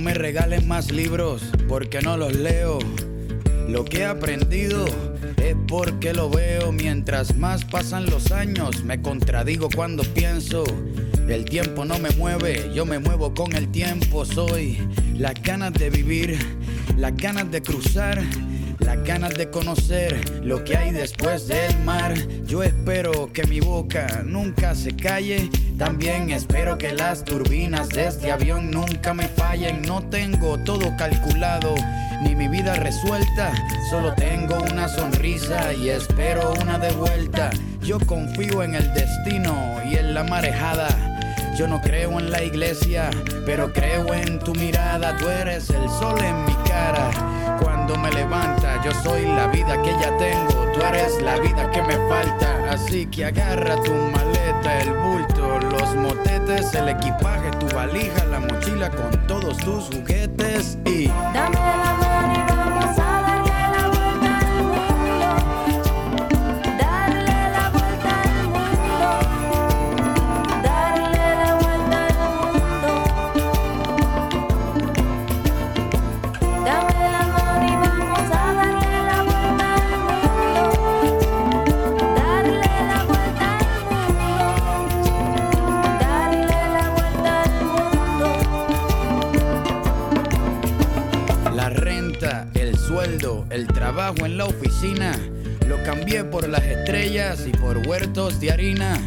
Me regalen más libros porque no los leo. Lo que he aprendido es porque lo veo. Mientras más pasan los años, me contradigo cuando pienso. El tiempo no me mueve, yo me muevo con el tiempo. Soy las ganas de vivir, las ganas de cruzar las ganas de conocer lo que hay después del mar. Yo espero que mi boca nunca se calle. También espero que las turbinas de este avión nunca me fallen. No tengo todo calculado ni mi vida resuelta. Solo tengo una sonrisa y espero una de vuelta. Yo confío en el destino y en la marejada. Yo no creo en la iglesia, pero creo en tu mirada. Tú eres el sol en mi cara cuando me levanta. Yo soy la vida que ya tengo, tú eres la vida que me falta. Que agarra tu maleta, el bulto, los motetes, el equipaje, tu valija, la mochila con todos tus juguetes y dame la en la oficina. Lo cambié por las estrellas y por huertos de harina.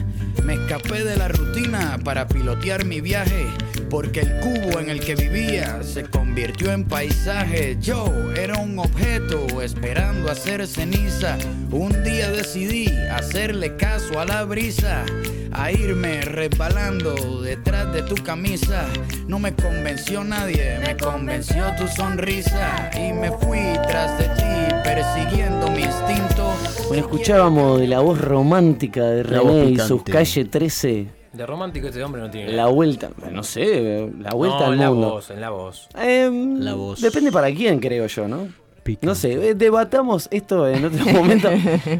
Me escapé de la rutina para pilotear mi viaje, porque el cubo en el que vivía se convirtió en paisaje. Yo era un objeto esperando hacer ceniza. Un día decidí hacerle caso a la brisa a irme resbalando detrás de tu camisa. No me convenció nadie, me convenció tu sonrisa y me fui tras de ti persiguiendo mi instinto. Bueno, escuchábamos de la voz romántica de René y sus calle 13. De romántico este hombre no tiene. La vuelta, no sé, la vuelta al la mundo. Voz, en la voz. Em, la voz. Depende para quién, creo yo, ¿no? No sé, eh, debatamos esto en otro momento,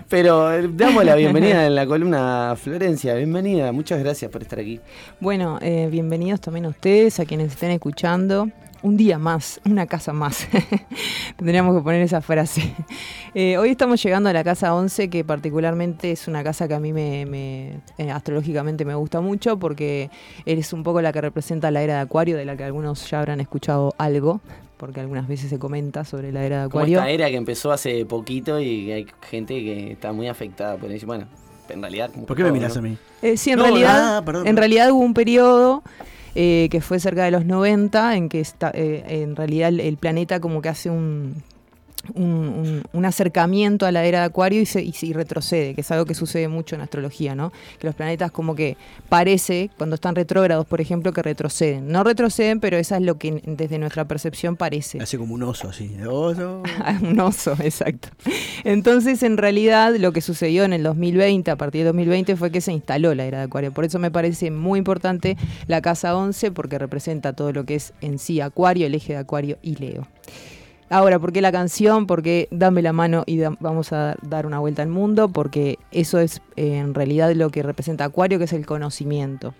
pero eh, damos la bienvenida en la columna Florencia. Bienvenida, muchas gracias por estar aquí. Bueno, eh, bienvenidos también a ustedes, a quienes estén escuchando. Un día más, una casa más. Tendríamos que poner esa frase. hoy estamos llegando a la casa 11, que particularmente es una casa que a mí me, astrológicamente me gusta mucho porque es un poco la que representa la era de Acuario, de la que algunos ya habrán escuchado algo porque algunas veces se comenta sobre la era de Acuario. esta era que empezó hace poquito y hay gente que está muy afectada por eso. Bueno, en realidad... ¿Por qué me miras a mí? Eh, sí, en, realidad, ah, en realidad hubo un periodo eh, que fue cerca de los 90 en que está, eh, en realidad el planeta como que hace un un, acercamiento a la era de Acuario y, retrocede, que es algo que sucede mucho en astrología, ¿no? Que los planetas como que parece, cuando están retrógrados, por ejemplo, que retroceden. No retroceden, pero eso es lo que desde nuestra percepción parece. Hace como un oso, así. Oso. un oso, exacto. Entonces, en realidad, lo que sucedió en el 2020, a partir de 2020, fue que se instaló la era de Acuario. Por eso me parece muy importante la casa 11, porque representa todo lo que es en sí Acuario, el eje de Acuario y Leo. Ahora, ¿por qué la canción? Porque dame la mano y vamos a dar una vuelta al mundo, porque eso es en realidad lo que representa Acuario, que es el conocimiento.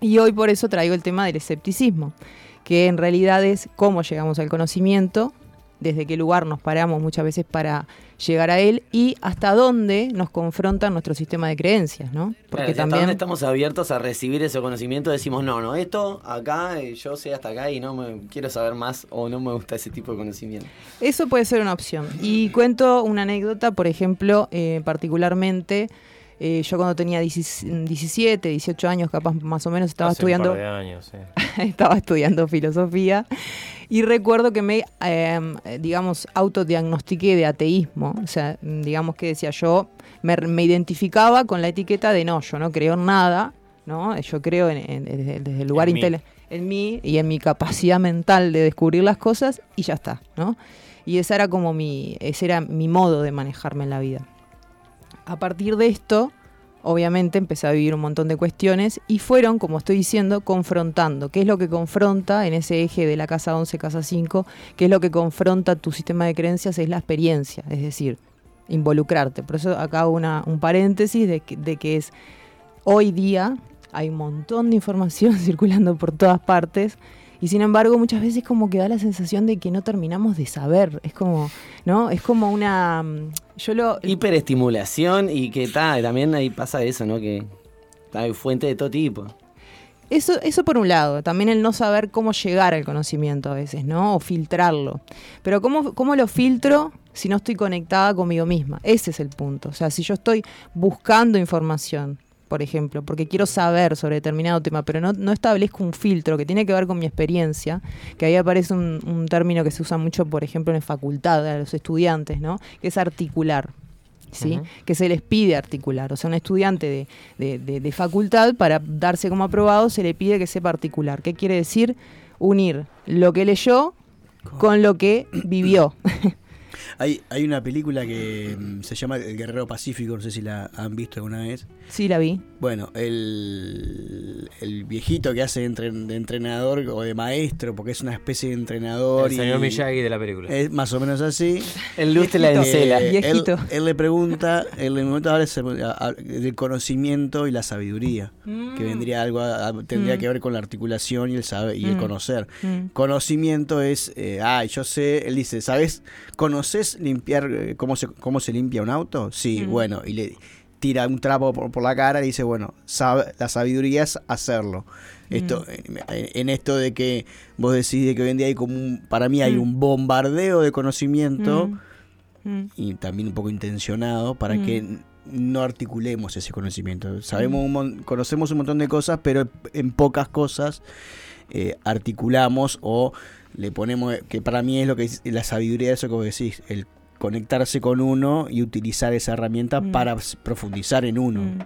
Y hoy por eso traigo el tema del escepticismo, que en realidad es cómo llegamos al conocimiento, desde qué lugar nos paramos muchas veces para llegar a él y hasta dónde nos confronta nuestro sistema de creencias, ¿no? Porque también hasta estamos abiertos a recibir ese conocimiento, decimos, no, no, esto acá, eh, yo sé hasta acá y no me quiero saber más o no me gusta ese tipo de conocimiento. Eso puede ser una opción. Y cuento una anécdota, por ejemplo, eh, particularmente... Eh, yo cuando tenía 17, 18 años, capaz más o menos, estaba estudiando. años, estaba estudiando filosofía y recuerdo que me, em, digamos, autodiagnostiqué de ateísmo. O sea, digamos que decía yo, me, identificaba con la etiqueta de no, yo no creo en nada, ¿no? Yo creo en, desde, el lugar intelectual en mí y en mi capacidad mental de descubrir las cosas y ya está, ¿no? Y esa era como mi, ese era mi modo de manejarme en la vida. A partir de esto, obviamente empecé a vivir un montón de cuestiones y fueron, como estoy diciendo, confrontando. ¿Qué es lo que confronta en ese eje de la casa 11, casa 5? ¿Qué es lo que confronta tu sistema de creencias? Es la experiencia, es decir, involucrarte. Por eso acá hago una, un paréntesis de que, de que es hoy día hay un montón de información circulando por todas partes Y sin embargo, muchas veces como que da la sensación de que no terminamos de saber. Es como, ¿no? Es como una. mm, Yo lo. Hiperestimulación y que ta, también ahí pasa eso, ¿no? Que hay fuente de todo tipo. Eso, eso por un lado, también el no saber cómo llegar al conocimiento a veces, ¿no? O filtrarlo. Pero ¿cómo, cómo lo filtro si no estoy conectada conmigo misma? Ese es el punto. O sea, si yo estoy buscando información, por ejemplo, porque quiero saber sobre determinado tema, pero no, no establezco un filtro que tiene que ver con mi experiencia, que ahí aparece un, un término que se usa mucho, por ejemplo, en facultad, a los estudiantes, ¿no? Que es articular. ¿sí? que se les pide articular. O sea, un estudiante de, de- de- de facultad, para darse como aprobado, se le pide que sepa articular. ¿Qué quiere decir? Unir lo que leyó con lo que vivió. Hay, hay una película que mm, se llama El Guerrero Pacífico, no sé si la han visto alguna vez. sí, la vi. Bueno, el, el viejito que hace de, entren- de entrenador o de maestro, porque es una especie de entrenador. El señor y Miyagi de la película. Es más o menos así. El lustre la Viejito. encela. Eh, él, Viejito. él le pregunta, él en el momento habla del conocimiento y la sabiduría, que vendría algo, a- a- tendría Mm. que ver con la articulación y el saber y el Mm. conocer. Mm. Conocimiento es, eh, ay, yo sé, él dice, ¿sabes? ¿Conoces limpiar eh, cómo se, cómo se limpia un auto? Sí, Mm. bueno, y le tira un trapo por, por la cara y dice, bueno, sabe- la sabiduría es hacerlo. Esto, Mm. en, en esto de que vos decís de que hoy en día hay como un, para mí hay un bombardeo de conocimiento y también un poco intencionado para que no articulemos ese conocimiento. Sabemos un conocemos un montón de cosas, pero en pocas cosas eh, articulamos o le ponemos, que para mí es lo que es la sabiduría de eso que vos decís, el conectarse con uno y utilizar esa herramienta Mm. para profundizar en uno. Mm.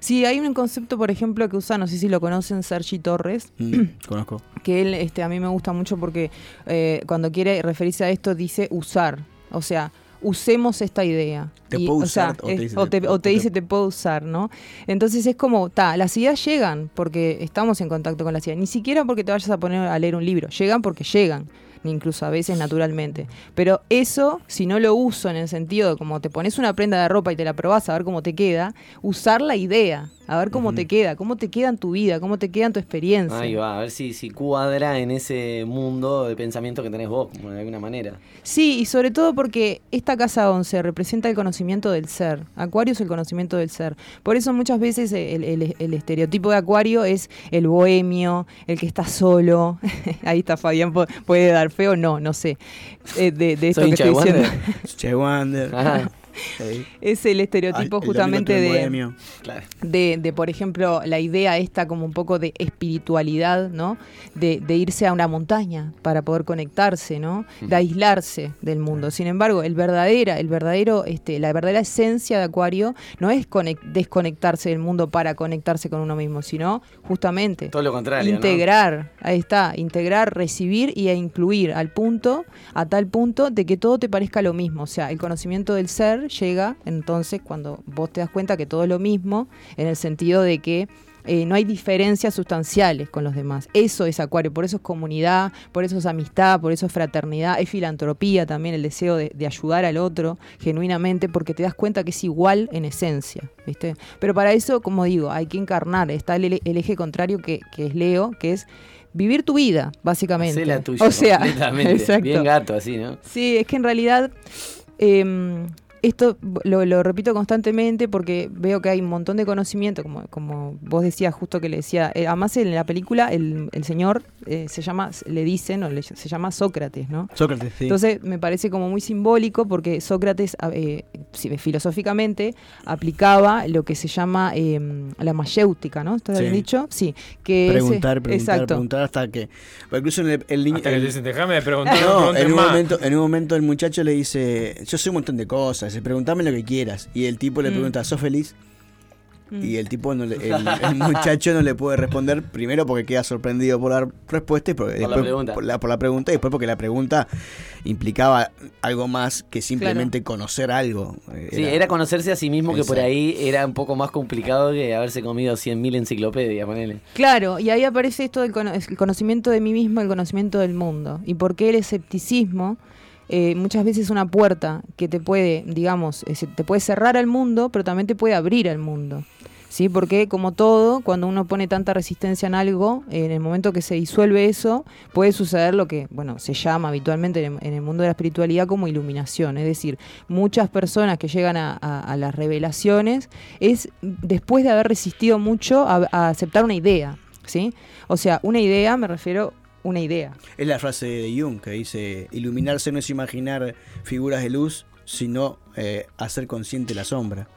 Sí, hay un concepto, por ejemplo, que usa, no sé si lo conocen, Sergi Torres, Mm, conozco. que él este, a mí me gusta mucho porque eh, cuando quiere referirse a esto dice usar. O sea, usemos esta idea. Te Y, puedo o sea, usar, o te dice o te- o te- dice te puedo usar, ¿no? Entonces es como, ta, las ideas llegan porque estamos en contacto con las ideas. Ni siquiera porque te vayas a poner a leer un libro. Llegan porque llegan. Incluso a veces naturalmente. Pero eso, si no lo uso en el sentido de como te pones una prenda de ropa y te la probás a ver cómo te queda, usar la idea, a ver cómo te queda, cómo te queda en tu vida, cómo te queda en tu experiencia. Ahí va, a ver si, si cuadra en ese mundo de pensamiento que tenés vos, de alguna manera. Sí, y sobre todo porque esta casa 11 representa el conocimiento del ser. Acuario es el conocimiento del ser. Por eso muchas veces el, el- el estereotipo de Acuario es el bohemio, el que está solo. Ahí está Fabián, pu- puede dar feo, no, no sé. Eh, de, de esto ¿Soy que estoy diciendo. Wander? Che Wander. Es el estereotipo justamente de, claro. de, de, por ejemplo, la idea esta como un poco de espiritualidad, ¿no? De, de irse a una montaña para poder conectarse, ¿no? De aislarse del mundo. Sin embargo, el verdadera, el verdadero, este, la verdadera esencia de Acuario no es conec- desconectarse del mundo para conectarse con uno mismo, sino justamente Todo lo contrario. ¿no? integrar, ahí está, integrar, recibir y e incluir al punto, a tal punto de que todo te parezca lo mismo. O sea, el conocimiento del ser llega entonces cuando vos te das cuenta que todo es lo mismo, en el sentido de que eh, no hay diferencias sustanciales con los demás. Eso es acuario, por eso es comunidad, por eso es amistad, por eso es fraternidad, es filantropía también, el deseo de, de ayudar al otro genuinamente, porque te das cuenta que es igual en esencia, ¿viste? Pero para eso, como digo, hay que encarnar, está el, el eje contrario que, que es Leo, que es vivir tu vida, básicamente. La tuya. o sea. Bien gato, así, ¿no? Sí, es que en realidad eh, esto lo, lo repito constantemente porque veo que hay un montón de conocimiento, como, como vos decías justo que le decía, eh, además en la película el, el señor eh, se llama, le dicen, o le- se llama Sócrates, ¿no? Sócrates, sí. Entonces me parece como muy simbólico porque Sócrates eh, filosóficamente aplicaba lo que se llama eh, la mayéutica, ¿no? ¿Está bien Sí. dicho? Sí. Que ese- preguntar, preguntar, exacto. preguntar hasta que. Incluso en el, el niño. Hasta que el- te dicen, déjame preguntar, no, en un, más. momento, en un momento el muchacho le dice, yo sé un montón de cosas, dice, preguntame lo que quieras. Y el tipo le Mm. pregunta, ¿sos feliz? Mm. Y el tipo, no le- el, el muchacho no le puede responder, primero porque queda sorprendido por la respuesta y Por la después pregunta. Por, la, por la pregunta y después porque la pregunta implicaba algo más que simplemente conocer algo. Eh, Sí, era conocerse a sí mismo que por ahí era un poco más complicado que haberse comido 100.000 enciclopedias, ponele. Claro, y ahí aparece esto del cono- el conocimiento de mí mismo, el conocimiento del mundo. Y por qué el escepticismo eh, muchas veces es una puerta que te puede, digamos, te puede cerrar al mundo, pero también te puede abrir al mundo. ¿sí? Porque como todo, cuando uno pone tanta resistencia en algo, en el momento que se disuelve eso, puede suceder lo que, bueno, se llama habitualmente en el, mundo de la espiritualidad como iluminación. Es decir, muchas personas que llegan a las revelaciones es después de haber resistido mucho a, a aceptar una idea, ¿sí? O sea, una idea, me refiero una idea. Es la frase de Jung que dice, iluminarse no es imaginar figuras de luz, sino eh, hacer consciente la sombra.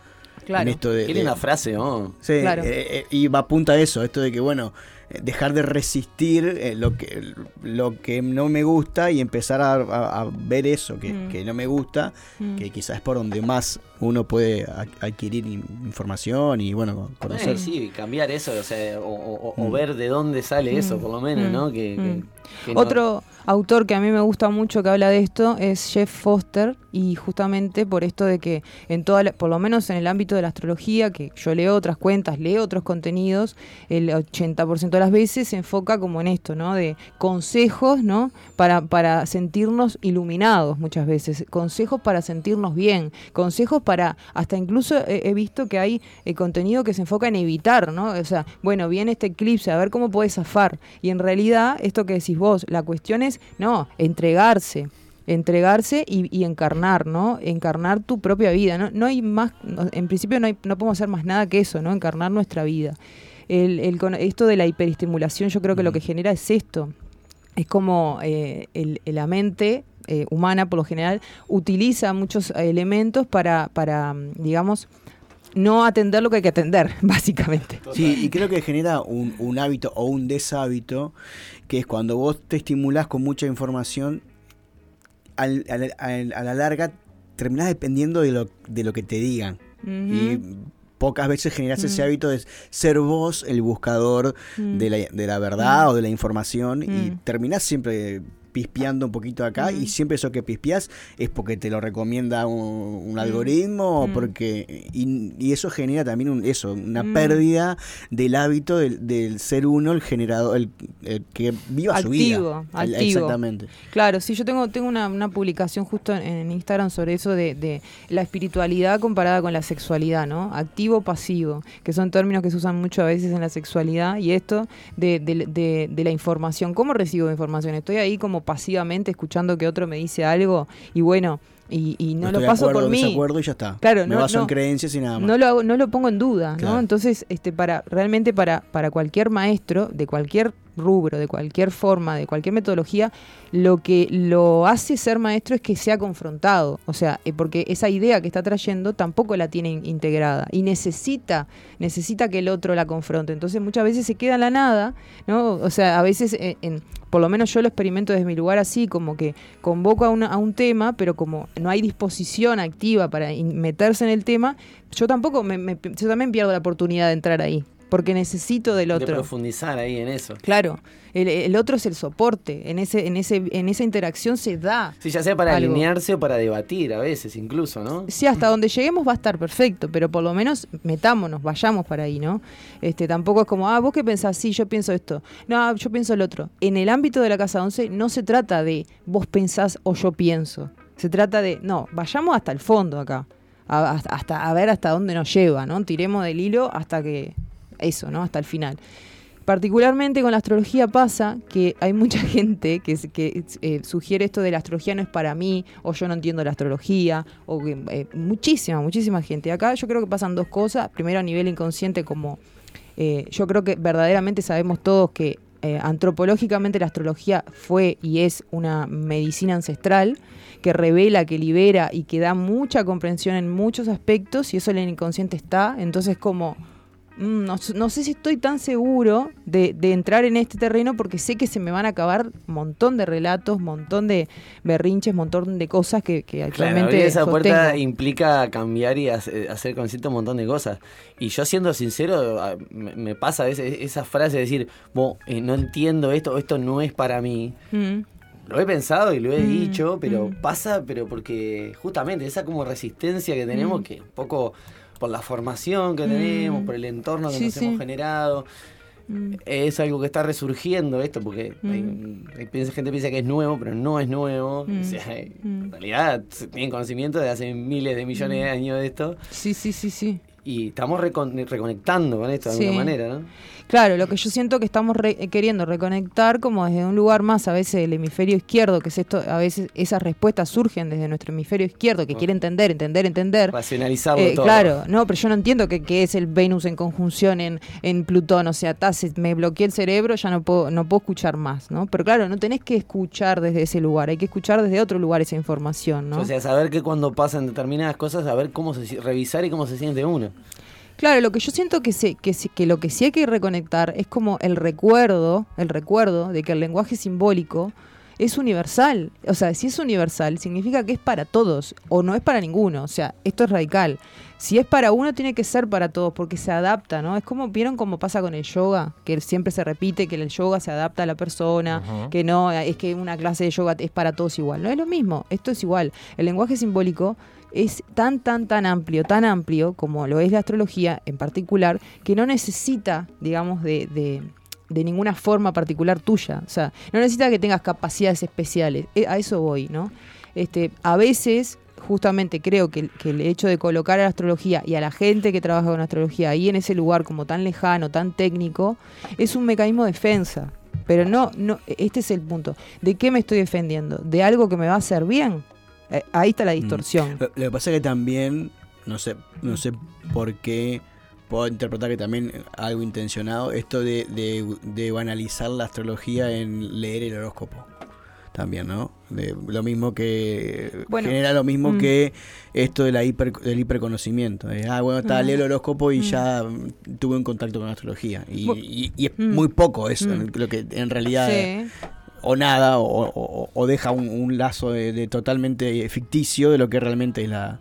Claro. En esto de, Qué de- linda frase, ¿no? Sí, Claro. eh, eh, y va apunta a eso, esto de que, bueno, dejar de resistir eh, lo, que, lo que no me gusta y empezar a, a- a ver eso que, Mm. que no me gusta, Mm. que quizás es por donde más uno puede a- adquirir in- información y, bueno, conocer. Sí, cambiar eso, o sea, o, o- o Mm. ver de dónde sale eso, por lo menos, Mm. ¿no? Que, Mm. que Otro autor que a mí me gusta mucho que habla de esto es Jeff Foster y justamente por esto de que en toda la- por lo menos en el ámbito de la astrología, que yo leo otras cuentas, leo otros contenidos, el 80% de las veces se enfoca como en esto, ¿no? De consejos, ¿no? Para, para sentirnos iluminados muchas veces, consejos para sentirnos bien, consejos para, hasta incluso he, he visto que hay eh, contenido que se enfoca en evitar, ¿no? O sea, bueno, viene este eclipse, a ver cómo puedes zafar. Y en realidad, esto que decís vos, la cuestión es, no, entregarse entregarse y, y encarnar, ¿no? Encarnar tu propia vida. No, no hay más, en principio no, hay, no podemos hacer más nada que eso, ¿no? Encarnar nuestra vida. El, esto de la hiperestimulación yo creo que lo que genera es esto. Es como eh, el- la mente eh, humana, por lo general, utiliza muchos elementos para, para, mm, digamos, no atender lo que hay que atender, básicamente. Sí, y creo que genera un, un hábito o un deshábito, que es cuando vos te estimulás con mucha información, al- al- al- a la larga terminás dependiendo de lo, de lo que te digan. Y pocas veces generás ese Mm. hábito de ser vos el buscador Mm. de, la, de la verdad o de la información y Mm. terminás siempre pispeando un poquito acá Mm. y siempre eso que pispeás es porque te lo recomienda un, un algoritmo o Mm. porque y, y eso genera también un, eso una Mm. pérdida del hábito del, del ser uno el generador el, el que viva su vida Activo, exactamente Claro, sí, yo tengo, tengo una, una publicación justo en, en Instagram sobre eso de, de la espiritualidad comparada con la sexualidad, ¿no? Activo, pasivo, que son términos que se usan mucho a veces en la sexualidad y esto de, de- de- de la información. ¿Cómo recibo información? Estoy ahí como pasivamente escuchando que otro me dice algo y bueno, y, y no, lo paso acuerdo, por mí. desacuerdo y ya está Claro, me no- baso en creencias y nada más No lo hago- no lo pongo en duda, Claro. ¿no? Entonces, este, para, realmente para, para cualquier maestro, de cualquier rubro, de cualquier forma, de cualquier metodología, lo que lo hace ser maestro es que sea confrontado. O sea, eh, porque esa idea que está trayendo tampoco la tiene in- integrada. Y necesita, necesita que el otro la confronte. Entonces muchas veces se queda en la nada, ¿no? O sea, a veces eh, en, por lo menos yo lo experimento desde mi lugar así, como que convoco a, a un tema, pero como no hay disposición activa para meterse en el tema, yo tampoco, me, me- yo también pierdo la oportunidad de entrar ahí, porque necesito del de otro. profundizar ahí en eso. Claro, el, el otro es el soporte, en ese, en ese, en esa interacción se da. Sí, ya sea para Algo. alinearse o para debatir a veces incluso, ¿no? Sí, hasta donde lleguemos va a estar perfecto, pero por lo menos metámonos, vayamos para ahí, ¿no? Este, tampoco es como, ah, vos qué pensás, sí, yo pienso esto. No, yo pienso el otro. En el ámbito de la Casa 11 no se trata de vos pensás o yo pienso. Se trata de, no, vayamos hasta el fondo acá. A, hasta- a ver hasta dónde nos lleva, ¿no? Tiremos del hilo hasta que, eso, ¿no? Hasta el final. Particularmente con la astrología pasa que hay mucha gente que, que eh, sugiere esto de la astrología no es para mí, o yo no entiendo la astrología, o eh, muchísima, muchísima gente. Acá yo creo que pasan dos cosas. Primero a nivel inconsciente, como eh, yo creo que verdaderamente sabemos todos que eh, antropológicamente la astrología fue y es una medicina ancestral que revela, que libera y que da mucha comprensión en muchos aspectos y eso en el inconsciente está. Entonces como no, s- no sé si estoy tan seguro de, de entrar en este terreno porque sé que se me van a acabar un montón de relatos, un montón de berrinches, un montón de cosas que, actualmente esa puerta implica cambiar y hace- hacer consciente un montón de cosas. Y yo siendo sincero, me, pasa a veces esa frase de decir, "Bo, eh, no entiendo esto, esto no es para mí. Mm, Lo he pensado y lo he Mm, dicho, pero mm. pasa, pero porque justamente esa como resistencia que tenemos, Mm. que un poco por la formación que Mm. tenemos, por el entorno que Sí, nos sí. hemos generado, mm. es algo que está resurgiendo esto, porque Mm. hay- hay piensa- gente piensa que es nuevo, pero no es nuevo. Mm. O sea, hay- Mm. en realidad tienen conocimiento de hace miles de millones de Mm. años de esto. Sí, sí, sí, sí. Y estamos recon- reconectando con esto de Sí. alguna manera, ¿no? Claro, lo que yo siento que estamos re- eh, queriendo reconectar como desde un lugar más a veces del hemisferio izquierdo, que es esto, a veces esas respuestas surgen desde nuestro hemisferio izquierdo, que quiere entender, entender, entender. Racionalizarlo Eh, todo. claro, no, pero yo no entiendo que, que es el Venus en conjunción en, en Plutón, o sea, se- me bloqueé el cerebro, ya no puedo, no puedo escuchar más, ¿no? Pero claro, no tenés que escuchar desde ese lugar, hay que escuchar desde otro lugar esa información, ¿no? O sea, saber que cuando pasan determinadas cosas, saber cómo se revisar y cómo se siente uno. Claro, lo que yo siento que, se, que, se- que lo que sí hay que reconectar es como el recuerdo, el recuerdo de que el lenguaje simbólico es universal. O sea, si es universal, significa que es para todos o no es para ninguno. O sea, esto es radical. Si es para uno, tiene que ser para todos porque se adapta, ¿no? Es como, ¿vieron cómo pasa con el yoga? Que siempre se repite que el yoga se adapta a la persona, que no, es que una clase de yoga es para todos igual. No es lo mismo, esto es igual. El lenguaje simbólico es tan, tan, tan amplio, tan amplio como lo es la astrología en particular, que no necesita, digamos, de, de- de ninguna forma particular tuya. O sea, no necesita que tengas capacidades especiales. Eh, A eso voy, ¿no? Este, a veces, justamente creo que, el hecho de colocar a la astrología y a la gente que trabaja con astrología ahí en ese lugar como tan lejano, tan técnico, es un mecanismo de defensa. Pero no, no, este es el punto. ¿De qué me estoy defendiendo? ¿De algo que me va a hacer bien? Eh, ahí está la distorsión. Lo, lo que pasa es que también, no sé, no sé por qué puedo interpretar que también algo intencionado, esto de, de, de banalizar la astrología en leer el horóscopo. También, ¿no? De, lo mismo que Bueno, genera lo mismo mm. que esto de la hiper, del hiperconocimiento. De, ah, bueno, está, Mm. leo el horóscopo y Mm. ya mm, tuve un contacto con la astrología. Y, Bu- y- y es Mm. muy poco eso, Mm. lo que en realidad Sí. O nada, o, o- o deja un, un lazo de, de totalmente ficticio de lo que realmente es la,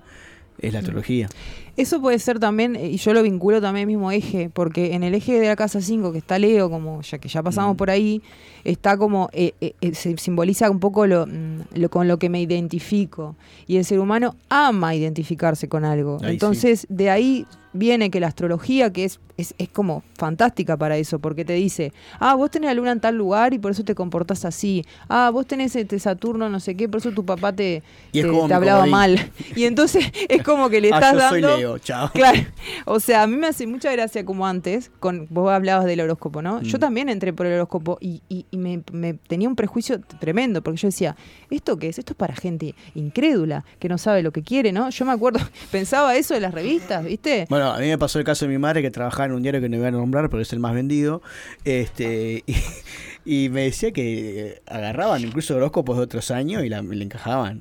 es la astrología. Eso puede ser también, y yo lo vinculo también al mismo eje, porque en el eje de la casa 5, que está Leo, como ya que ya pasamos Mm. por ahí, está como, eh, eh, eh, se simboliza un poco lo, mm, lo con lo que me identifico. Y el ser humano ama identificarse con algo. Ahí sí. Entonces, de ahí viene que la astrología, que es, es, es como fantástica para eso, porque te dice, ah, vos tenés la luna en tal lugar y por eso te comportás así. Ah, vos tenés este Saturno, no sé qué, por eso tu papá te, te- hablaba mal. Y entonces es como que le Ah, estás yo soy dando... Leo, chao. Claro, o sea, a mí me hace mucha gracia como antes, con vos hablabas del horóscopo, ¿no? Yo Mm. también entré por el horóscopo y, y- y me, me tenía un prejuicio tremendo, porque yo decía, ¿esto qué es? Esto es para gente incrédula, que no sabe lo que quiere, ¿no? Yo me acuerdo, pensaba eso de las revistas, ¿viste? Bueno, a mí me pasó el caso de mi madre que trabajaba en un diario que no voy a nombrar, pero es el más vendido. Este, y me decía que agarraban incluso horóscopos de otros años y la, le encajaban.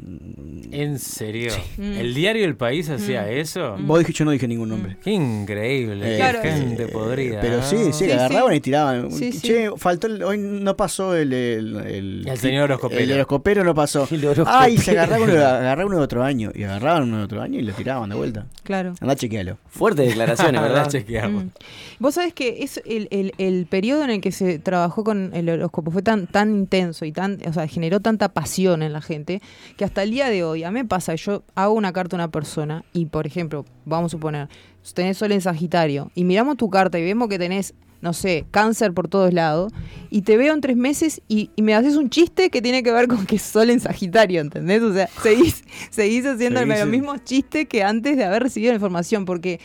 ¿En serio? Mm. ¿El diario El País hacía eso? Vos dije, yo no dije ningún nombre. Qué increíble. Eh, Claro, gente eh, podrida. Pero sí, sí, Sí, que agarraban sí. y tiraban. Sí, sí. che, faltó el- hoy no pasó el el, el, El señor horoscopero. El horoscopero no pasó. Horoscopero. Ay, se agarraba uno, agarraba uno de otro año. Y agarraban uno de otro año y lo tiraban de vuelta. Claro. Andá, chequealo. Fuertes declaraciones, ¿verdad? chequeamos. Mm. Vos sabés que es el, el, el periodo en el que se trabajó con el horóscopo fue tan, tan intenso y tan, o sea, generó tanta pasión en la gente que hasta el día de hoy, a mí me pasa, yo hago una carta a una persona y, por ejemplo, vamos a suponer, tenés sol en Sagitario y miramos tu carta y vemos que tenés, no sé, cáncer por todos lados y te veo en tres meses y, y me haces un chiste que tiene que ver con que sol en Sagitario, ¿entendés? O sea, seguís, seguís haciendo Seguís, los mismos chistes que antes de haber recibido la información porque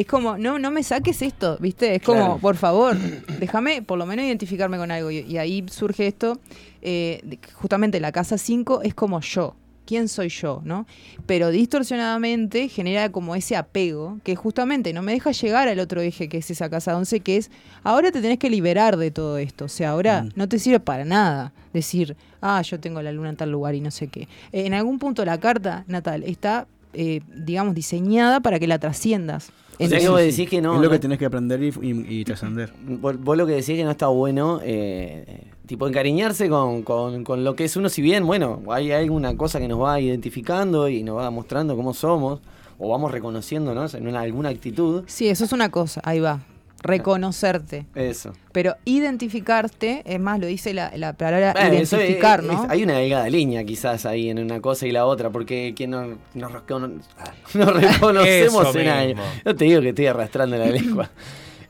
es como, no, no me saques esto, ¿viste? Es como, Claro. por favor, déjame por lo menos identificarme con algo. Y, y ahí surge esto, eh, justamente la casa 5 es como yo. ¿Quién soy yo? ¿no? Pero distorsionadamente genera como ese apego que justamente no me deja llegar al otro eje que es esa casa 11, que es ahora te tenés que liberar de todo esto. O sea, ahora Mm. no te sirve para nada decir, ah, yo tengo la luna en tal lugar y no sé qué. Eh, en algún punto la carta natal está, eh, digamos, diseñada para que la trasciendas. O sea que decís que no. es lo que no- tenés que aprender y, y- y trascender. Vos, vos lo que decís que no está bueno, eh, tipo encariñarse con, con- con lo que es uno, si bien, bueno, hay alguna cosa que nos va identificando y nos va mostrando cómo somos, o vamos reconociéndonos en una- alguna actitud. Sí, eso es una cosa, ahí va. Reconocerte. Eso. Pero identificarte, es más, lo dice la, la palabra Bueno, eso es- identificar, es- ¿no? hay una delgada línea quizás ahí en una cosa y la otra, porque quien no, nos, nos reconocemos en algo. No te digo que estoy arrastrando la lengua.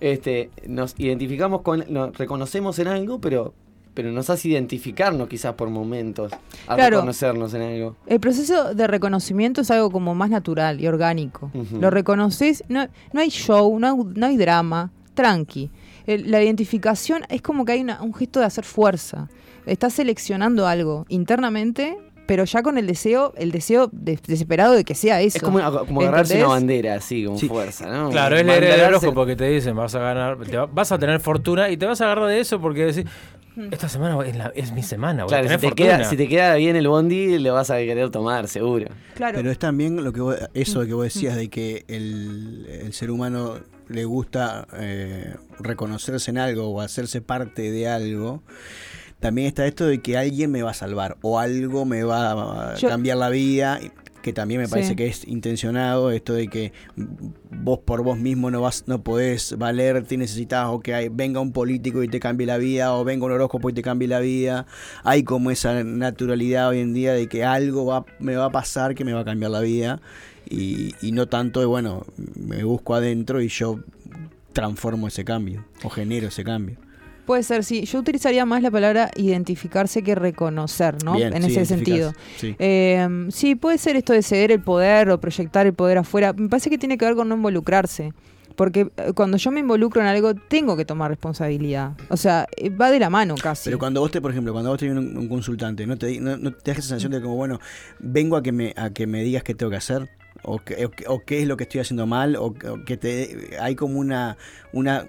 Este, nos identificamos con, nos reconocemos en algo, pero pero nos hace identificarnos quizás por momentos, a Claro. reconocernos en algo. El proceso de reconocimiento es algo como más natural y orgánico. Lo reconoces, no, no hay show, no no hay drama, tranqui. El- la identificación es como que hay una- un gesto de hacer fuerza. Estás seleccionando algo internamente, pero ya con el deseo, el deseo de- desesperado de que sea eso. Es como, como agarrarse ¿Entendés? una bandera, así, con Sí. fuerza, ¿no? Claro, es leer el ojo porque te dicen vas a ganar, te va- vas a tener fortuna y te vas a agarrar de eso porque decís, esta semana es, la- es mi semana, voy a Claro, si te, fortuna. queda, si te queda bien el bondi, lo vas a querer tomar, seguro. Claro. Pero es también lo que vos- eso que vos decías de que el, el ser humano le gusta eh, reconocerse en algo o hacerse parte de algo. También está esto de que alguien me va a salvar o algo me va a Yo- cambiar la vida, que también me Sí. parece que es intencionado, esto de que vos por vos mismo no vas no podés valerte y necesitas o que hay- venga un político y te cambie la vida o venga un horóscopo y te cambie la vida. Hay como esa naturalidad hoy en día de que algo va, me va a pasar que me va a cambiar la vida y, y no tanto de, bueno, me busco adentro y yo transformo ese cambio o genero ese cambio. Puede ser, sí. Yo utilizaría más la palabra identificarse que reconocer, ¿no? Bien, en sí, ese sentido. sí. Eh, sí, puede ser esto de ceder el poder o proyectar el poder afuera. Me parece que tiene que ver con no involucrarse. Porque eh, cuando yo me involucro en algo, tengo que tomar responsabilidad. O sea, eh, va de la mano casi. Pero cuando vos te, por ejemplo, cuando vos tenés un, un consultante, ¿no te, no, no te das esa sensación de como, bueno, vengo a que me, a que me digas qué tengo que hacer? O, o, o qué es lo que estoy haciendo mal, o, que- o que te hay como una, una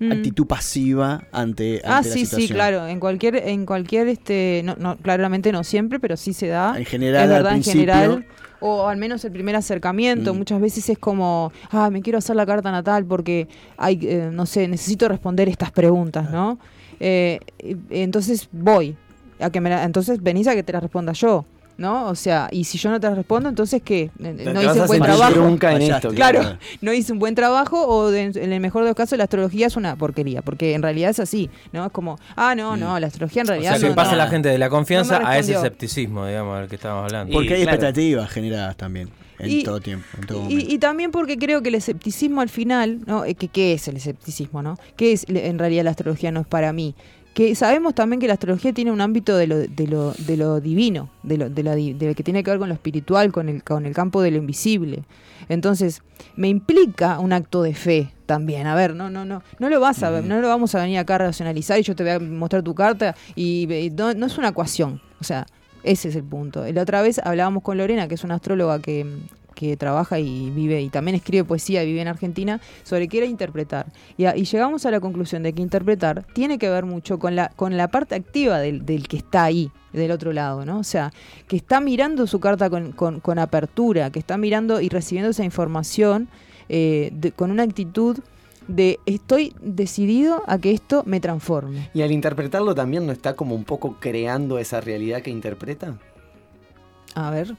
Mm. actitud pasiva ante, ante Ah, la sí, sí, claro. En cualquier, en cualquier, este, no, no, claramente no siempre, pero sí se da. En general, es al verdad, en general. O al menos el primer acercamiento. Mm. Muchas veces es como, ah, me quiero hacer la carta natal porque hay, eh, no sé, necesito responder estas preguntas, ¿no? Eh, eh, entonces voy. A que me la- entonces venís a que te las responda yo, ¿no? O sea, y si yo no te respondo, entonces ¿qué? No te hice vas un buen trabajo. nunca en esto. Claro, no hice un buen trabajo o de- en el mejor de los casos la astrología es una porquería, porque en realidad es así, ¿no? Es como, ah, no, no, la astrología en o realidad sea, que no, pasa no. la gente de la confianza No a ese escepticismo, digamos, del que estábamos hablando. Porque Y, hay claro. expectativas generadas también en Y- todo tiempo, en todo Y, y también porque creo que el escepticismo al final, ¿no? Eh, que- ¿Qué es el escepticismo, no? ¿Qué es en realidad la astrología no es para mí? Que sabemos también que la astrología tiene un ámbito de lo, de lo, de lo divino, de lo, de la de que tiene que ver con lo espiritual, con el, con el campo de lo invisible. Entonces, me implica un acto de fe también. A ver, no, no, no, no lo vas a ver, no lo vamos a venir acá a racionalizar y yo te voy a mostrar tu carta y, y no, no es una ecuación. O sea, ese es el punto. La otra vez hablábamos con Lorena, que es una astróloga que, que trabaja y vive y también escribe poesía y vive en Argentina, sobre qué era interpretar. Y, a- y llegamos a la conclusión de que interpretar tiene que ver mucho con la, con la parte activa del, del que está ahí, del otro lado, ¿no? O sea, que está mirando su carta con, con- con apertura, que está mirando y recibiendo esa información eh, de- con una actitud de estoy decidido a que esto me transforme. Y al interpretarlo también no está como un poco creando esa realidad que interpreta. A ver.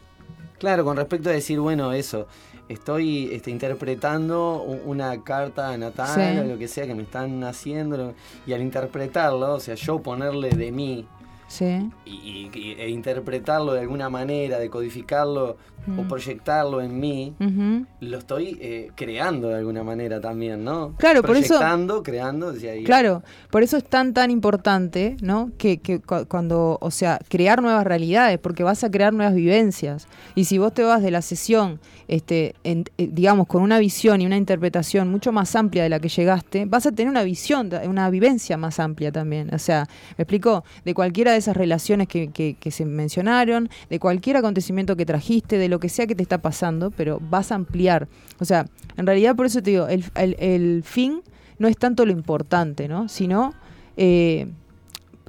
Claro, con respecto a decir, bueno, eso, estoy este, interpretando una carta natal Sí. o lo que sea que me están haciendo, y al interpretarlo, o sea, yo ponerle de mí Sí. y, e interpretarlo de alguna manera, decodificarlo o proyectarlo en mí, lo estoy eh, creando de alguna manera también, ¿no? Claro, por eso- Proyectando, creando, decía ahí. Claro, por eso es tan tan importante, ¿no? Que, que cu- cuando, o sea, crear nuevas realidades, porque vas a crear nuevas vivencias. Y si vos te vas de la sesión, este, en- eh, digamos, con una visión y una interpretación mucho más amplia de la que llegaste, vas a tener una visión, una vivencia más amplia también. O sea, me explico, de cualquiera de esas relaciones que, que- se mencionaron, de cualquier acontecimiento que trajiste, de lo que sea que te está pasando, pero vas a ampliar. O sea, en realidad por eso te digo, el, el- el fin no es tanto lo importante, ¿no? Sino eh,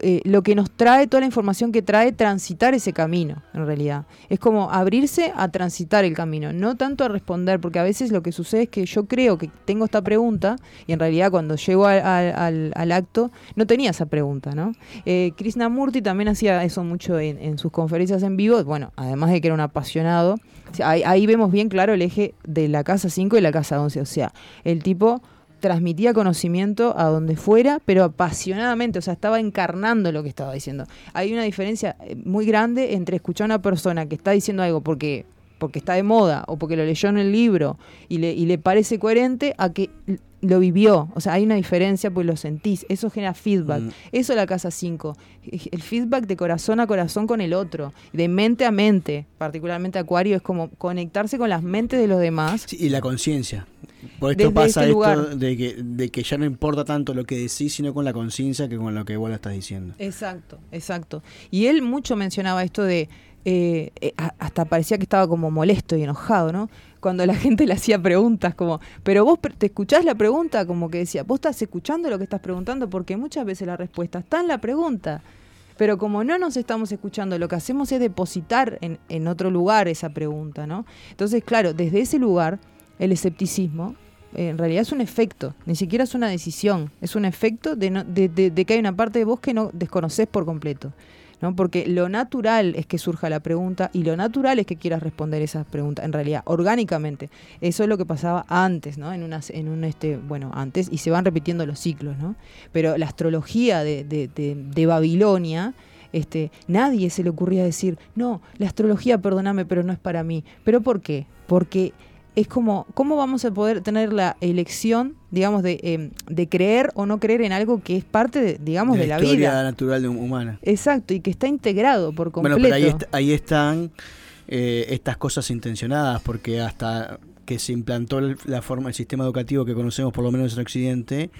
eh, lo que nos trae, toda la información que trae, transitar ese camino, en realidad. Es como abrirse a transitar el camino, no tanto a responder, porque a veces lo que sucede es que yo creo que tengo esta pregunta y en realidad cuando llego al, acto no tenía esa pregunta, ¿no? Eh, Krishnamurti también hacía eso mucho en, en sus conferencias en vivo, bueno, además de que era un apasionado, ahí, ahí vemos bien claro el eje de la casa 5 y la casa 11, o sea, el tipo transmitía conocimiento a donde fuera, pero apasionadamente, o sea, estaba encarnando lo que estaba diciendo. Hay una diferencia eh, muy grande entre escuchar a una persona que está diciendo algo porque porque está de moda o porque lo leyó en el libro y le, y le parece coherente a que lo vivió. O sea, hay una diferencia pues lo sentís. Eso genera feedback. Mm. Eso es la casa 5. El feedback de corazón a corazón con el otro, de mente a mente. Particularmente Acuario es como conectarse con las mentes de los demás. Sí, y la conciencia. Por esto Desde pasa este esto de que, de que ya no importa tanto lo que decís, sino con la conciencia que con lo que vos lo estás diciendo. Exacto, exacto. Y él mucho mencionaba esto de, eh, eh, hasta parecía que estaba como molesto y enojado, ¿no? Cuando la gente le hacía preguntas como, pero vos te escuchás la pregunta, como que decía, vos estás escuchando lo que estás preguntando, porque muchas veces la respuesta está en la pregunta. Pero como no nos estamos escuchando, lo que hacemos es depositar en, en otro lugar esa pregunta, ¿no? Entonces, claro, desde ese lugar, el escepticismo eh, en realidad es un efecto, ni siquiera es una decisión, es un efecto de, no- de, que hay una parte de vos que no desconoces por completo. ¿no? Porque lo natural es que surja la pregunta y lo natural es que quieras responder esas preguntas, en realidad, orgánicamente. Eso es lo que pasaba antes, ¿no? En, unas, en un, este, bueno, antes, y se van repitiendo los ciclos, ¿no? Pero la astrología de- de Babilonia, este, nadie se le ocurría decir, no, la astrología, perdóname, pero no es para mí. ¿Pero por qué? Porque es como, ¿cómo vamos a poder tener la elección, digamos, de, eh, de creer o no creer en algo que es parte, de, digamos, de, la historia vida? natural de humana. Exacto, y que está integrado por completo. Bueno, pero ahí, est- ahí están eh, estas cosas intencionadas, porque hasta que se implantó la forma, el sistema educativo que conocemos, por lo menos en Occidente,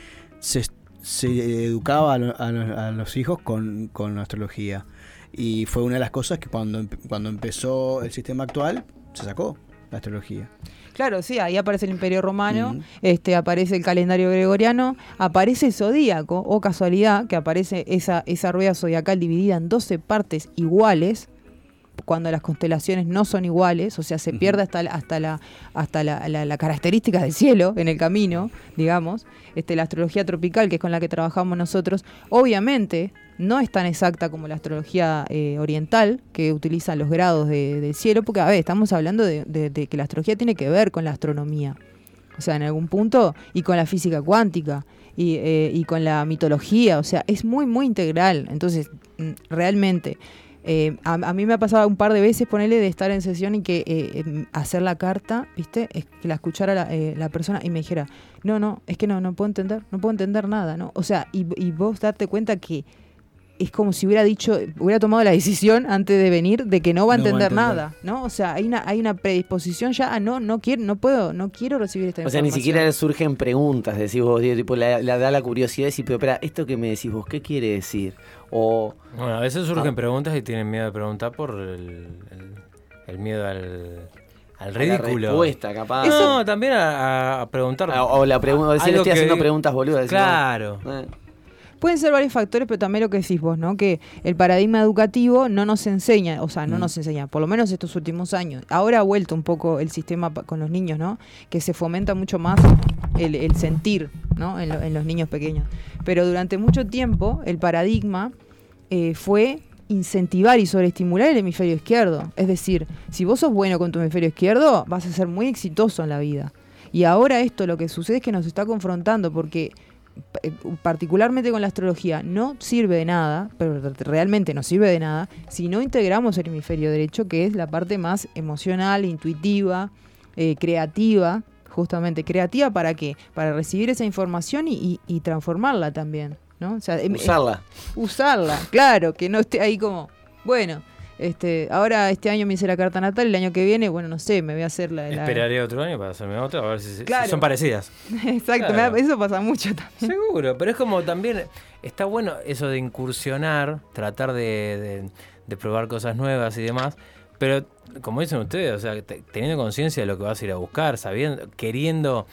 se, se educaba a, lo- a los- a los hijos con, con la astrología. Y fue una de las cosas que cuando, cuando empezó el sistema actual, se sacó la astrología. Claro, sí, ahí aparece el Imperio Romano, este, aparece el calendario gregoriano, aparece el zodíaco, o casualidad, que aparece esa, esa rueda zodiacal dividida en 12 partes iguales, cuando las constelaciones no son iguales, o sea, se pierde hasta, la- hasta, la, hasta la, la- la característica del cielo en el camino, digamos. Este, la astrología tropical, que es con la que trabajamos nosotros, obviamente no es tan exacta como la astrología eh, oriental, que utiliza los grados de- del cielo, porque, a ver, estamos hablando de, que la astrología tiene que ver con la astronomía. O sea, en algún punto, y con la física cuántica, y, eh, y con la mitología, o sea, es muy, muy integral. Entonces, mm, realmente, eh, a, mí me ha pasado un par de veces ponerle de estar en sesión y que eh, hacer la carta, ¿viste? Es que la escuchara la, la persona y me dijera, no, no, es que no, no puedo entender, no puedo entender nada, ¿no? O sea, y, y vos darte cuenta que es como si hubiera dicho, hubiera tomado la decisión antes de venir de que no va a No va a entender, nada, ¿no? O sea, hay una, hay una predisposición ya a no, no quiero, no puedo, no quiero recibir esta O sea, ni información. siquiera le surgen preguntas, decís vos, Diego, tipo, la, la da la curiosidad de decir, pero espera, esto que me decís vos, ¿qué quiere decir? O, Bueno, a veces surgen Ah. preguntas y tienen miedo de preguntar por el, el- el miedo al, al la ridículo. respuesta, capaz. No, también a, a preguntar. Ah, O la pregunta, decir, estoy que- haciendo preguntas boludas. decís, Claro. no, eh. Pueden ser varios factores, pero también lo que decís vos, ¿no? Que el paradigma educativo no nos enseña, o sea, no Mm. nos enseña, por lo menos estos últimos años. Ahora ha vuelto un poco el sistema con los niños, ¿no? Que se fomenta mucho más el, el sentir, ¿no? En, lo- en los niños pequeños. Pero durante mucho tiempo el paradigma eh, fue incentivar y sobreestimular el hemisferio izquierdo. Es decir, si vos sos bueno con tu hemisferio izquierdo, vas a ser muy exitoso en la vida. Y ahora esto lo que sucede es que nos está confrontando porque particularmente con la astrología, no sirve de nada, pero realmente no sirve de nada, si no integramos el hemisferio derecho, que es la parte más emocional, intuitiva, eh, creativa, justamente. ¿Creativa para qué? Para recibir esa información y, y- y transformarla también, ¿no? O sea, em- Usarla. usarla, claro, que no esté ahí como, bueno, este, ahora este año me hice la carta natal, el año que viene, bueno, no sé, me voy a hacer la... la- Esperaré otro año para hacerme otra, a ver si, si Claro. son parecidas. Exacto, me Claro. da- eso pasa mucho también. Seguro, pero es como también está bueno eso de incursionar, tratar de, de- de probar cosas nuevas y demás, pero como dicen ustedes, o sea, te- teniendo conciencia de lo que vas a ir a buscar, sabiendo, queriendo,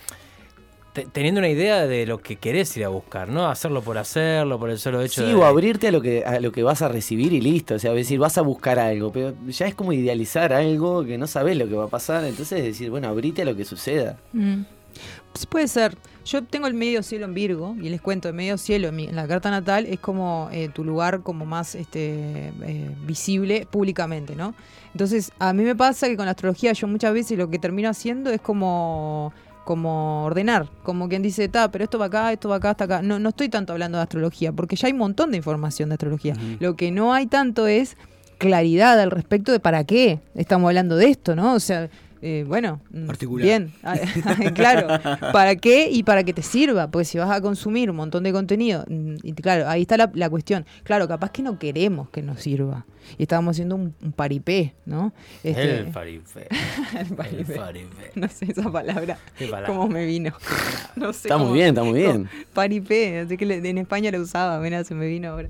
teniendo una idea de lo que querés ir a buscar, no hacerlo por hacerlo, por el solo hecho Sí, de... o abrirte a lo que a lo que vas a recibir y listo. O sea, decir, vas a buscar algo, pero ya es como idealizar algo que no sabes lo que va a pasar. Entonces decir, bueno, abrite a lo que suceda. Mm. Pues puede ser. Yo tengo el medio cielo en Virgo y les cuento, el medio cielo en, mi- en la carta natal es como eh, tu lugar como más este, eh, visible públicamente, ¿no? Entonces, a mí me pasa que con la astrología yo muchas veces lo que termino haciendo es como como ordenar, como quien dice, ta, pero esto va acá, esto va acá, hasta acá. No, no estoy tanto hablando de astrología, porque ya hay un montón de información de astrología. Lo que no hay tanto es claridad al respecto de para qué estamos hablando de esto, ¿no? O sea, eh, bueno, mm, Articular. bien, claro, ¿para qué y para que te sirva? Porque si vas a consumir un montón de contenido, mm, y claro, ahí está la, la cuestión. Claro, capaz que no queremos que nos sirva. Y estábamos haciendo un, un paripé, ¿no? Este, El farifé. el paripé. El farifé. No sé esa palabra, palabra. cómo me vino. No sé Está muy bien, está muy bien. no, paripé, así que en España lo usaba, mira, se me vino ahora.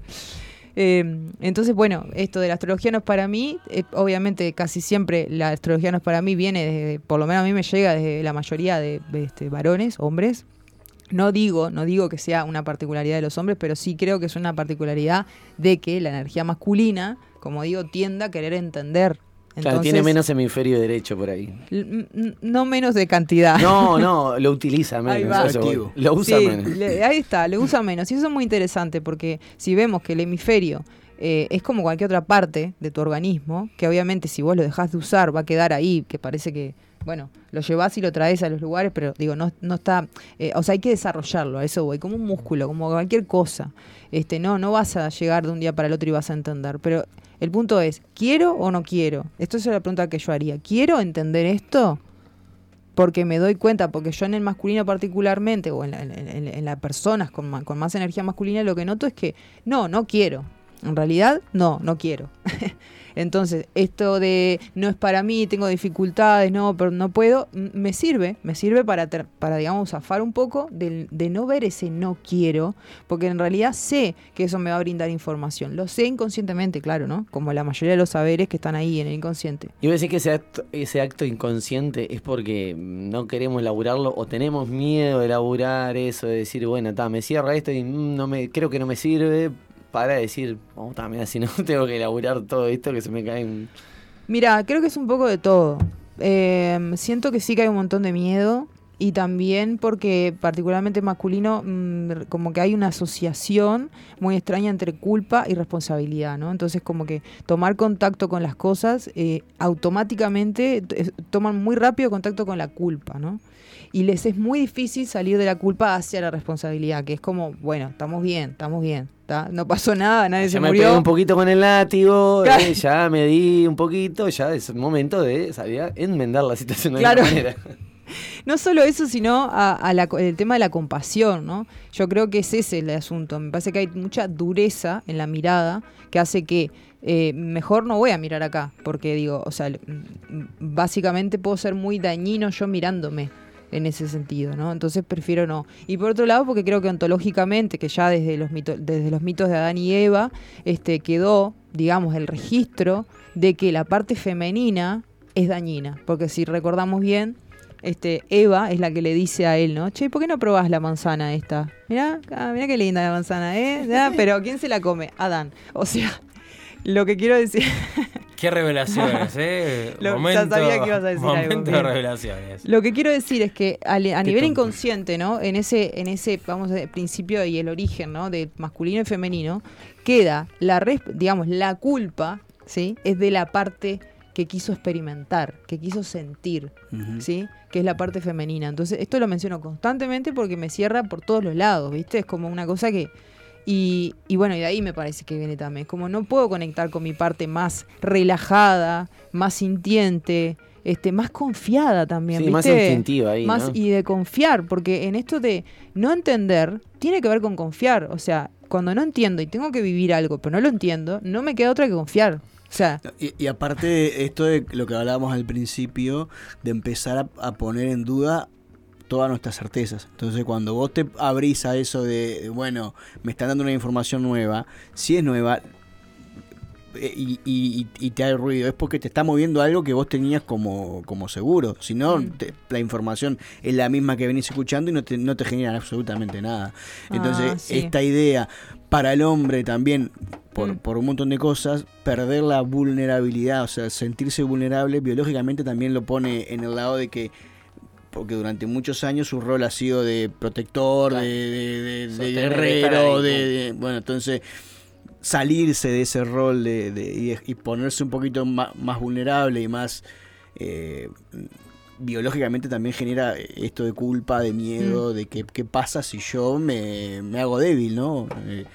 Eh, entonces, bueno, esto de la astrología no es para mí, eh, obviamente casi siempre la astrología no es para mí, viene desde, por lo menos a mí me llega desde la mayoría de, este, varones, hombres. No digo, no digo que sea una particularidad de los hombres, pero sí creo que es una particularidad de que la energía masculina, como digo, tiende a querer entender. Claro, tiene menos hemisferio derecho por ahí. No menos de cantidad. No, no, lo utiliza menos. eso. Lo usa Sí, menos. le- ahí está, le usa menos. Y eso es muy interesante porque si vemos que el hemisferio eh, es como cualquier otra parte de tu organismo, que obviamente si vos lo dejás de usar va a quedar ahí, que parece que, bueno, lo llevas y lo traes a los lugares, pero digo, no, no está, eh, o sea, hay que desarrollarlo, a eso voy, como un músculo, como cualquier cosa. Este, no, no vas a llegar de un día para el otro y vas a entender, pero el punto es, ¿quiero o no quiero? Esto es la pregunta que yo haría. ¿Quiero entender esto? porque me doy cuenta, porque yo en el masculino particularmente, o en, la- las personas con, ma- con más energía masculina, lo que noto es que no, no quiero. En realidad, no, no quiero. Entonces, esto de no es para mí, tengo dificultades, no, pero no puedo, me sirve, me sirve para, para digamos, zafar un poco del- de, no ver ese no quiero, porque en realidad sé que eso me va a brindar información. Lo sé inconscientemente, claro, ¿no? Como la mayoría de los saberes que están ahí en el inconsciente. Y voy a decir que ese acto, ese acto inconsciente es porque no queremos laburarlo o tenemos miedo de laburar eso, de decir, bueno, ta, me cierra esto y mm, no me, creo que no me sirve, para decir, oh, ta, mira, si no tengo que laburar todo esto que se me cae en... Mira, creo que es un poco de todo. Eh, siento que sí que hay un montón de miedo y también porque particularmente masculino, mm, como que hay una asociación muy extraña entre culpa y responsabilidad, ¿no? Entonces como que tomar contacto con las cosas, eh, automáticamente toman muy rápido contacto con la culpa, ¿no? Y les es muy difícil salir de la culpa hacia la responsabilidad, que es como, bueno, estamos bien, estamos bien, ¿tá? no pasó nada, nadie Ya se me murió. pegué un poquito con el látigo, Claro. eh, ya me di un poquito, ya es momento de salir a enmendar la situación de Claro. manera. No solo eso, sino a, a la co- el tema de la compasión, ¿no? Yo creo que ese es el asunto. Me parece que hay mucha dureza en la mirada que hace que eh, mejor no voy a mirar acá, porque digo, o sea, básicamente puedo ser muy dañino yo mirándome en ese sentido, ¿no? Entonces prefiero no. Y por otro lado, porque creo que ontológicamente, que ya desde los mitos, desde los mitos de Adán y Eva, este, quedó, digamos, el registro de que la parte femenina es dañina. Porque si recordamos bien, este, Eva es la que le dice a él, ¿no? Che, ¿por qué no probás la manzana esta? Mirá, ah, mirá qué linda la manzana, ¿eh? Pero ¿quién se la come? Adán. O sea, lo que quiero decir... Qué revelaciones, ¿eh? Lo- ya sabía que ibas a decir algo, momento de revelaciones. Lo que quiero decir es que a, nivel tonto. inconsciente, ¿no? En ese, en ese, vamos a decir, principio y el origen, ¿no? De masculino y femenino, queda la, res- digamos, la culpa, ¿sí? Es de la parte que quiso experimentar, que quiso sentir. ¿sí? Que es la parte femenina. Entonces, esto lo menciono constantemente porque me cierra por todos los lados, ¿viste? Es como una cosa que... Y, y bueno, y de ahí me parece que viene también. Es como no puedo conectar con mi parte más relajada, más sintiente, este, más confiada también, Sí, más instintiva ahí, Más- ¿no? Y de confiar, porque en esto de no entender, tiene que ver con confiar. O sea, cuando no entiendo y tengo que vivir algo, pero no lo entiendo, no me queda otra que confiar. O sea, Y, y aparte de esto de lo que hablábamos al principio, de empezar a, a poner en duda todas nuestras certezas. Entonces cuando vos te abrís a eso de, bueno, me están dando una información nueva, si es nueva eh, y, y- y te hay ruido, es porque te está moviendo algo que vos tenías como, como seguro. Si no, Mm. te- la información es la misma que venís escuchando y no te, no te genera absolutamente nada. Entonces, Ah, sí. esta idea para el hombre también, por, Mm. por un montón de cosas, perder la vulnerabilidad, o sea, sentirse vulnerable, biológicamente también lo pone en el lado de que porque durante muchos años su rol ha sido de protector, de, de- de- guerrero, de, bueno, entonces salirse de ese rol de, y, y ponerse un poquito más, vulnerable y más eh, biológicamente también genera esto de culpa, de miedo, de que qué pasa si yo me, me hago débil, ¿no? Eh,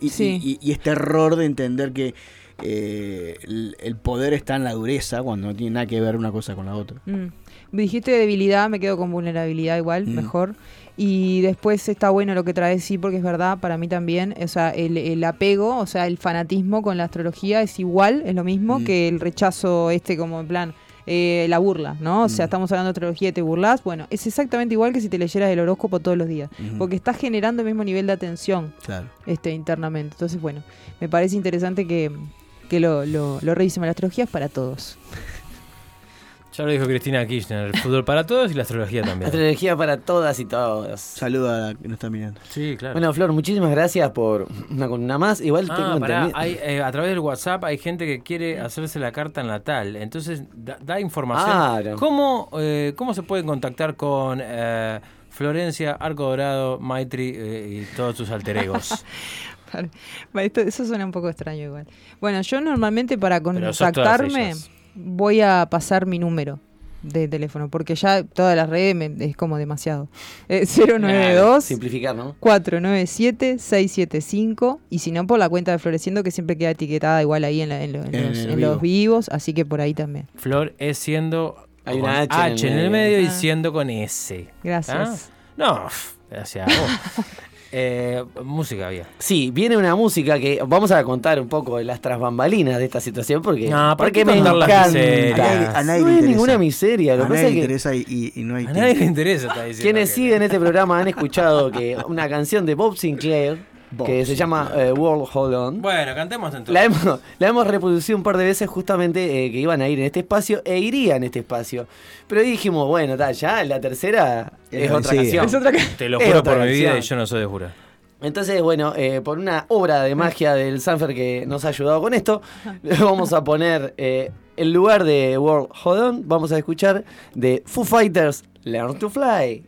y, Sí. y- y- y este error de entender que eh, el, el poder está en la dureza cuando no tiene nada que ver una cosa con la otra. Mm. Dijiste debilidad, me quedo con vulnerabilidad igual, Mm. mejor. Y después está bueno lo que traes, sí, porque es verdad, para mí también, o sea, el, el apego, o sea, el fanatismo con la astrología es igual, es lo mismo Mm. que el rechazo este como en plan, eh, la burla, ¿no? O sea, Mm. estamos hablando de astrología y te burlas, bueno, es exactamente igual que si te leyeras el horóscopo todos los días, porque estás generando el mismo nivel de atención Claro. este, internamente. Entonces, bueno, me parece interesante que, que lo, lo, lo revisemos. La astrología es para todos. Ya lo dijo Cristina Kirchner, el fútbol para todos y la astrología también. Astrología para todas y todos. Saludo a la que nos está mirando. Sí, claro. Bueno, Flor, muchísimas gracias por una columna más. Igual tengo Ah, pará, entendido- hay, eh, a través del WhatsApp hay gente que quiere hacerse la carta natal. Entonces, da, da información. Claro. ¿Cómo, eh, ¿Cómo se pueden contactar con eh, Florencia, Arco Dorado, Maitri eh, y todos sus alter egos? Eso suena un poco extraño igual. Bueno, yo normalmente para Pero sos todas contactarme ellas. Voy a pasar mi número de teléfono, porque ya todas las redes me- es como demasiado. Eh, 092 Simplificar, ¿no? 497-675 y si no por la cuenta de Floreciendo que siempre queda etiquetada igual ahí en, la- en lo- en En los, el en vivo. los vivos, así que por ahí también. Flor es siendo Hay con una H en el en el medio. medio y Ah. siendo con S. Gracias. ¿Ah? No, gracias a vos. Eh, música había. Sí, viene una música que vamos a contar un poco de las trasbambalinas de esta situación porque, No, ¿para porque me encanta. A nadie, a nadie no le es ninguna miseria. Lo A que pasa nadie le que interesa y, y- y no hay A tiempo. nadie le interesa, está quienes que- siguen este programa han escuchado que una canción de Bob Sinclair Bob que se llama eh, World Hold On. Bueno, cantemos entonces. La hemos, la hemos reproducido un par de veces justamente eh, que iban a ir en este espacio e iría en este espacio. Pero dijimos, bueno, ta, ya la tercera es, Es otra sí, canción. Es otra ca- Te lo juro por mi vida y yo no soy de jura. Entonces, bueno, eh, por una obra de magia del Sanfer que nos ha ayudado con esto, vamos a poner eh, el lugar de World Hold On, vamos a escuchar de Foo Fighters Learn to Fly.